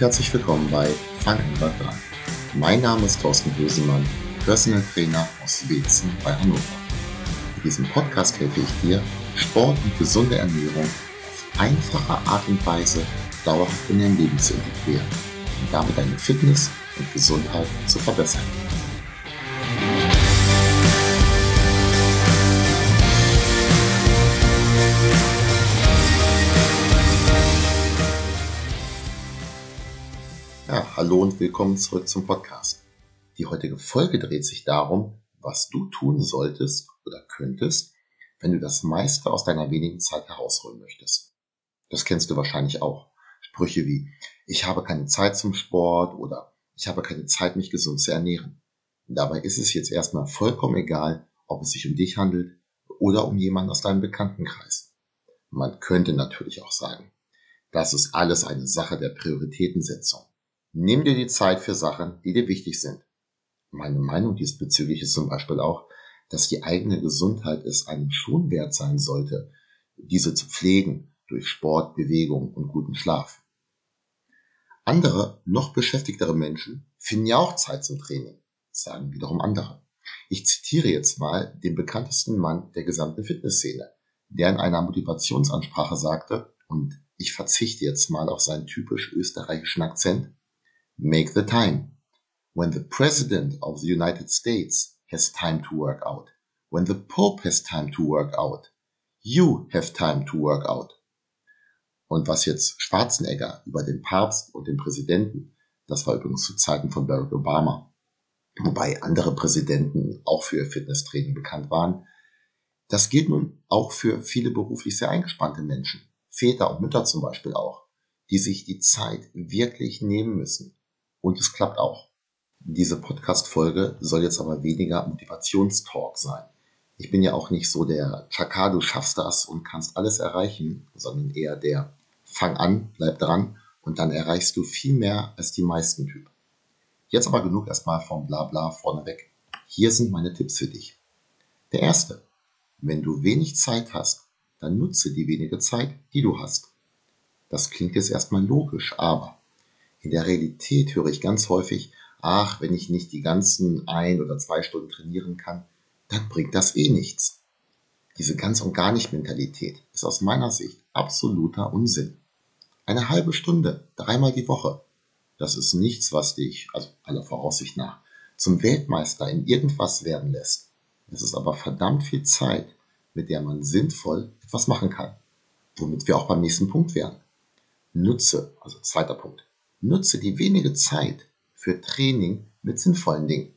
Herzlich willkommen bei Fang einfach dran. Mein Name ist Thorsten Bösemann, Personal Trainer aus Wetzen bei Hannover. In diesem Podcast helfe ich dir, Sport und gesunde Ernährung auf einfache Art und Weise dauerhaft in dein Leben zu integrieren und damit deine Fitness und Gesundheit zu verbessern. Hallo und willkommen zurück zum Podcast. Die heutige Folge dreht sich darum, was du tun solltest oder könntest, wenn du das meiste aus deiner wenigen Zeit herausholen möchtest. Das kennst du wahrscheinlich auch. Sprüche wie ich habe keine Zeit zum Sport oder ich habe keine Zeit, mich gesund zu ernähren. Dabei ist es jetzt erstmal vollkommen egal, ob es sich um dich handelt oder um jemanden aus deinem Bekanntenkreis. Man könnte natürlich auch sagen, das ist alles eine Sache der Prioritätensetzung. Nimm dir die Zeit für Sachen, die dir wichtig sind. Meine Meinung diesbezüglich ist zum Beispiel auch, dass die eigene Gesundheit es einem schon wert sein sollte, diese zu pflegen durch Sport, Bewegung und guten Schlaf. Andere, noch beschäftigtere Menschen finden ja auch Zeit zum Training, sagen wiederum andere. Ich zitiere jetzt mal den bekanntesten Mann der gesamten Fitnessszene, der in einer Motivationsansprache sagte, und ich verzichte jetzt mal auf seinen typisch österreichischen Akzent, Make the time. When the President of the United States has time to work out, when the Pope has time to work out, you have time to work out. Und was jetzt Schwarzenegger über den Papst und den Präsidenten, das war übrigens zu Zeiten von Barack Obama, wobei andere Präsidenten auch für Fitnesstraining bekannt waren, das gilt nun auch für viele beruflich sehr eingespannte Menschen, Väter und Mütter zum Beispiel auch, die sich die Zeit wirklich nehmen müssen, und es klappt auch. Diese Podcast-Folge soll jetzt aber weniger Motivationstalk sein. Ich bin ja auch nicht so der Chaka, du schaffst das und kannst alles erreichen, sondern eher der Fang an, bleib dran und dann erreichst du viel mehr als die meisten Typen. Jetzt aber genug erstmal vom Blabla vorneweg. Hier sind meine Tipps für dich. Der erste. Wenn du wenig Zeit hast, dann nutze die wenige Zeit, die du hast. Das klingt jetzt erstmal logisch, aber in der Realität höre ich ganz häufig, ach, wenn ich nicht die ganzen ein oder zwei Stunden trainieren kann, dann bringt das eh nichts. Diese ganz und gar nicht Mentalität ist aus meiner Sicht absoluter Unsinn. Eine halbe Stunde, dreimal die Woche, das ist nichts, was dich, also aller Voraussicht nach, zum Weltmeister in irgendwas werden lässt. Es ist aber verdammt viel Zeit, mit der man sinnvoll etwas machen kann. Womit wir auch beim nächsten Punkt wären. Nutze, also zweiter Punkt, Nutze die wenige Zeit für Training mit sinnvollen Dingen.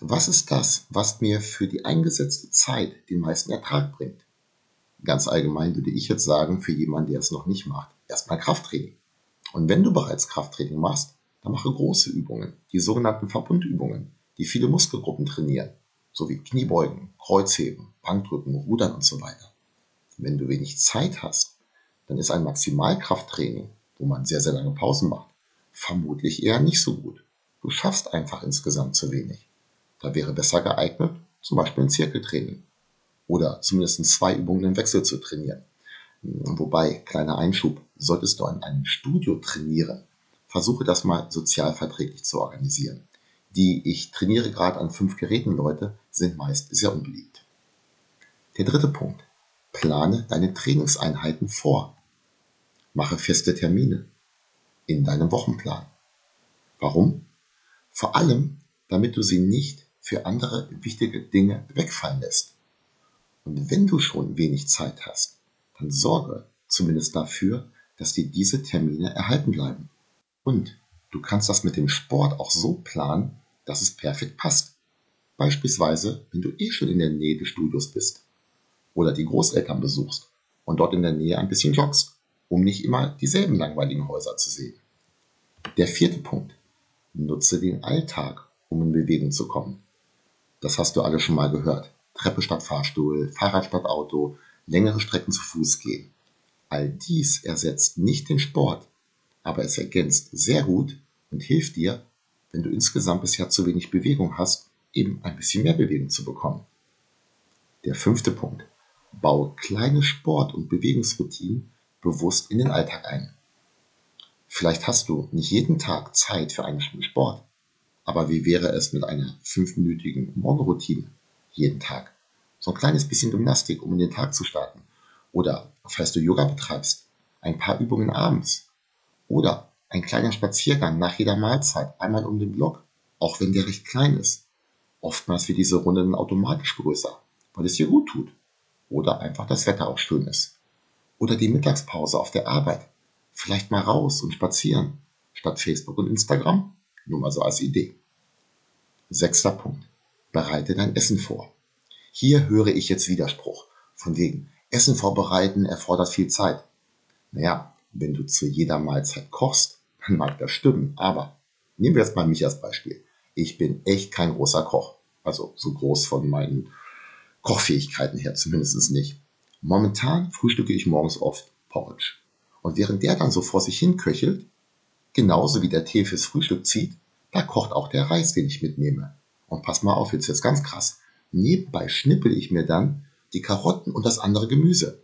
Was ist das, was mir für die eingesetzte Zeit den meisten Ertrag bringt? Ganz allgemein würde ich jetzt sagen, für jemanden, der es noch nicht macht, erstmal Krafttraining. Und wenn du bereits Krafttraining machst, dann mache große Übungen, die sogenannten Verbundübungen, die viele Muskelgruppen trainieren, sowie Kniebeugen, Kreuzheben, Bankdrücken, Rudern und so weiter. Wenn du wenig Zeit hast, dann ist ein Maximalkrafttraining wo man sehr, sehr lange Pausen macht, vermutlich eher nicht so gut. Du schaffst einfach insgesamt zu wenig. Da wäre besser geeignet, zum Beispiel ein Zirkeltraining oder zumindest zwei Übungen im Wechsel zu trainieren. Wobei, kleiner Einschub, solltest du in einem Studio trainieren, versuche das mal sozial verträglich zu organisieren. Die ich trainiere gerade an fünf Geräten Leute sind meist sehr unbeliebt. Der dritte Punkt. Plane deine Trainingseinheiten vor. Mache feste Termine in deinem Wochenplan. Warum? Vor allem, damit du sie nicht für andere wichtige Dinge wegfallen lässt. Und wenn du schon wenig Zeit hast, dann sorge zumindest dafür, dass dir diese Termine erhalten bleiben. Und du kannst das mit dem Sport auch so planen, dass es perfekt passt. Beispielsweise, wenn du eh schon in der Nähe des Studios bist oder die Großeltern besuchst und dort in der Nähe ein bisschen joggst um nicht immer dieselben langweiligen Häuser zu sehen. Der vierte Punkt. Nutze den Alltag, um in Bewegung zu kommen. Das hast du alle schon mal gehört. Treppe statt Fahrstuhl, Fahrrad statt Auto, längere Strecken zu Fuß gehen. All dies ersetzt nicht den Sport, aber es ergänzt sehr gut und hilft dir, wenn du insgesamt bisher zu wenig Bewegung hast, eben ein bisschen mehr Bewegung zu bekommen. Der fünfte Punkt. Baue kleine Sport- und Bewegungsroutinen bewusst in den Alltag ein. Vielleicht hast du nicht jeden Tag Zeit für eine Stunde Sport. Aber wie wäre es mit einer fünfminütigen Morgenroutine jeden Tag? So ein kleines bisschen Gymnastik, um in den Tag zu starten. Oder falls du Yoga betreibst, ein paar Übungen abends. Oder ein kleiner Spaziergang nach jeder Mahlzeit, einmal um den Block, auch wenn der recht klein ist. Oftmals wird diese Runde dann automatisch größer, weil es dir gut tut. Oder einfach das Wetter auch schön ist. Oder die Mittagspause auf der Arbeit. Vielleicht mal raus und spazieren, statt Facebook und Instagram. Nur mal so als Idee. Sechster Punkt. Bereite dein Essen vor. Hier höre ich jetzt Widerspruch. Von wegen, Essen vorbereiten erfordert viel Zeit. Naja, wenn du zu jeder Mahlzeit kochst, dann mag das stimmen. Aber nehmen wir jetzt mal mich als Beispiel. Ich bin echt kein großer Koch. Also so groß von meinen Kochfähigkeiten her zumindest nicht. Momentan frühstücke ich morgens oft Porridge. Und während der dann so vor sich hin köchelt, genauso wie der Tee fürs Frühstück zieht, da kocht auch der Reis, den ich mitnehme. Und pass mal auf, jetzt wird's ganz krass. Nebenbei schnippel ich mir dann die Karotten und das andere Gemüse.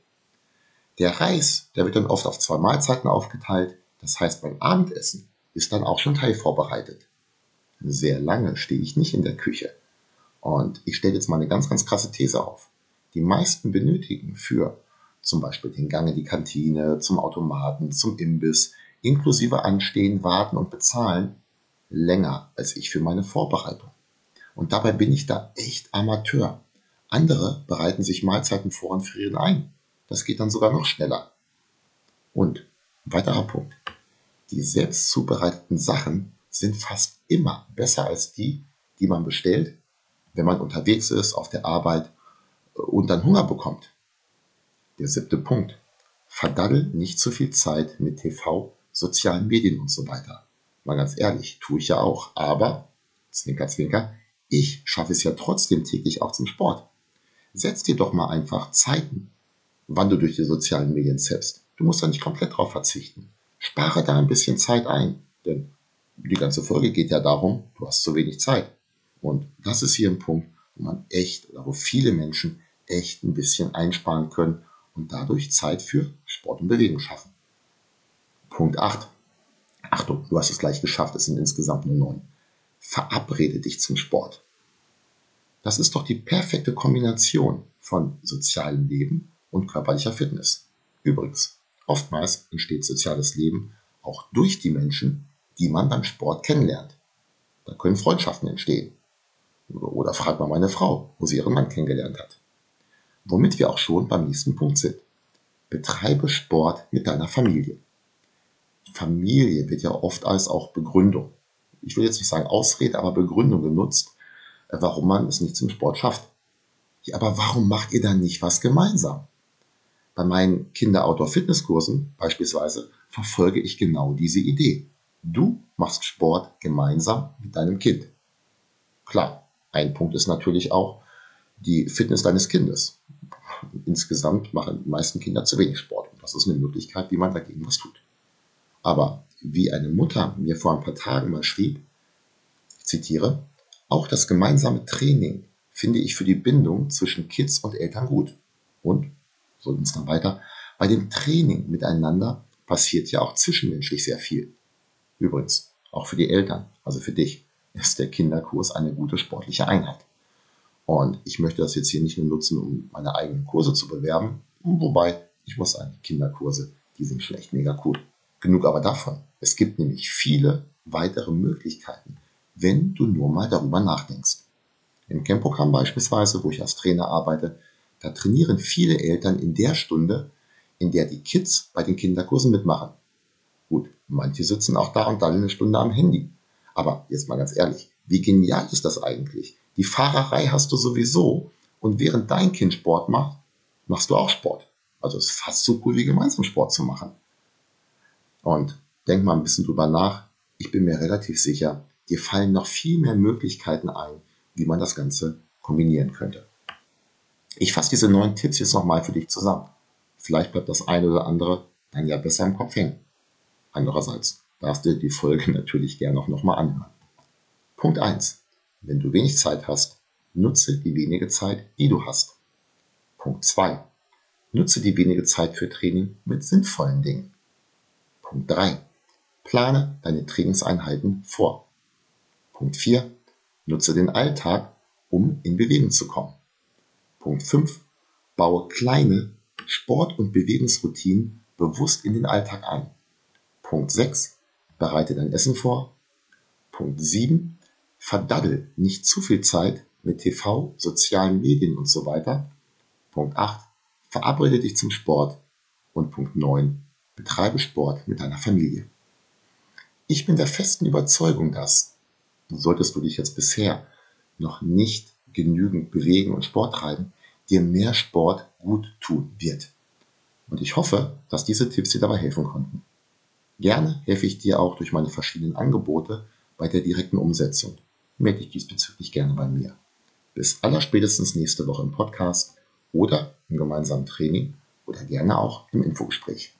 Der Reis, der wird dann oft auf zwei Mahlzeiten aufgeteilt. Das heißt, beim Abendessen ist dann auch schon Teil vorbereitet. Sehr lange stehe ich nicht in der Küche. Und ich stelle jetzt mal eine ganz, ganz krasse These auf. Die meisten benötigen für zum Beispiel den Gang in die Kantine, zum Automaten, zum Imbiss, inklusive Anstehen, Warten und Bezahlen, länger als ich für meine Vorbereitung. Und dabei bin ich da echt Amateur. Andere bereiten sich Mahlzeiten vor und frieren ein. Das geht dann sogar noch schneller. Und weiterer Punkt. Die selbst zubereiteten Sachen sind fast immer besser als die, die man bestellt, wenn man unterwegs ist, auf der Arbeit und dann Hunger bekommt. Der siebte Punkt. Verdaddel nicht zu viel Zeit mit TV, sozialen Medien und so weiter. Mal ganz ehrlich, tue ich ja auch. Aber, Zwinker, Zwinker, ich schaffe es ja trotzdem täglich auch zum Sport. Setz dir doch mal einfach Zeiten, wann du durch die sozialen Medien zappst. Du musst da nicht komplett drauf verzichten. Spare da ein bisschen Zeit ein, denn die ganze Folge geht ja darum, du hast zu wenig Zeit. Und das ist hier ein Punkt, wo man echt wo viele Menschen echt ein bisschen einsparen können und dadurch Zeit für Sport und Bewegung schaffen. Punkt 8. Achtung, du hast es gleich geschafft, es sind insgesamt nur neun. Verabrede dich zum Sport. Das ist doch die perfekte Kombination von sozialem Leben und körperlicher Fitness. Übrigens, oftmals entsteht soziales Leben auch durch die Menschen, die man beim Sport kennenlernt. Da können Freundschaften entstehen. Oder fragt mal meine Frau, wo sie ihren Mann kennengelernt hat. Womit wir auch schon beim nächsten Punkt sind. Betreibe Sport mit deiner Familie. Familie wird ja oft als auch Begründung, ich will jetzt nicht sagen Ausrede, aber Begründung genutzt, äh, warum man es nicht zum Sport schafft. Ja, aber warum macht ihr dann nicht was gemeinsam? Bei meinen Kinder-Outdoor-Fitnesskursen beispielsweise verfolge ich genau diese Idee. Du machst Sport gemeinsam mit deinem Kind. Klar, ein Punkt ist natürlich auch die Fitness deines Kindes. Insgesamt machen die meisten Kinder zu wenig Sport. Und das ist eine Möglichkeit, wie man dagegen was tut. Aber wie eine Mutter mir vor ein paar Tagen mal schrieb, ich zitiere, auch das gemeinsame Training finde ich für die Bindung zwischen Kids und Eltern gut. Und, so ging es dann weiter, bei dem Training miteinander passiert ja auch zwischenmenschlich sehr viel. Übrigens, auch für die Eltern, also für dich, ist der Kinderkurs eine gute sportliche Einheit. Und ich möchte das jetzt hier nicht nur nutzen, um meine eigenen Kurse zu bewerben, wobei ich muss sagen, Kinderkurse, die sind schlecht mega cool. Genug aber davon. Es gibt nämlich viele weitere Möglichkeiten, wenn du nur mal darüber nachdenkst. Im Camp-Programm beispielsweise, wo ich als Trainer arbeite, da trainieren viele Eltern in der Stunde, in der die Kids bei den Kinderkursen mitmachen. Gut, manche sitzen auch da und dann eine Stunde am Handy. Aber jetzt mal ganz ehrlich, wie genial ist das eigentlich? Die Fahrerei hast du sowieso und während dein Kind Sport macht, machst du auch Sport. Also es ist fast so cool wie gemeinsam Sport zu machen. Und denk mal ein bisschen drüber nach. Ich bin mir relativ sicher, dir fallen noch viel mehr Möglichkeiten ein, wie man das Ganze kombinieren könnte. Ich fasse diese neun Tipps jetzt nochmal für dich zusammen. Vielleicht bleibt das eine oder andere dann ja besser im Kopf hängen. Andererseits darfst du die Folge natürlich gerne auch nochmal anhören. Punkt 1. Wenn du wenig Zeit hast, nutze die wenige Zeit, die du hast. Punkt 2. Nutze die wenige Zeit für Training mit sinnvollen Dingen. Punkt 3. Plane deine Trainingseinheiten vor. Punkt 4. Nutze den Alltag, um in Bewegung zu kommen. Punkt 5. Baue kleine Sport- und Bewegungsroutinen bewusst in den Alltag ein. Punkt 6. Bereite dein Essen vor. Punkt 7. Verdaddel nicht zu viel Zeit mit TV, sozialen Medien und so weiter. Punkt 8. Verabrede dich zum Sport. Und Punkt 9. Betreibe Sport mit deiner Familie. Ich bin der festen Überzeugung, dass, solltest du dich jetzt bisher noch nicht genügend bewegen und Sport treiben, dir mehr Sport gut tun wird. Und ich hoffe, dass diese Tipps dir dabei helfen konnten. Gerne helfe ich dir auch durch meine verschiedenen Angebote bei der direkten Umsetzung. Melde dich diesbezüglich gerne bei mir. Bis allerspätestens nächste Woche im Podcast oder im gemeinsamen Training oder gerne auch im Infogespräch.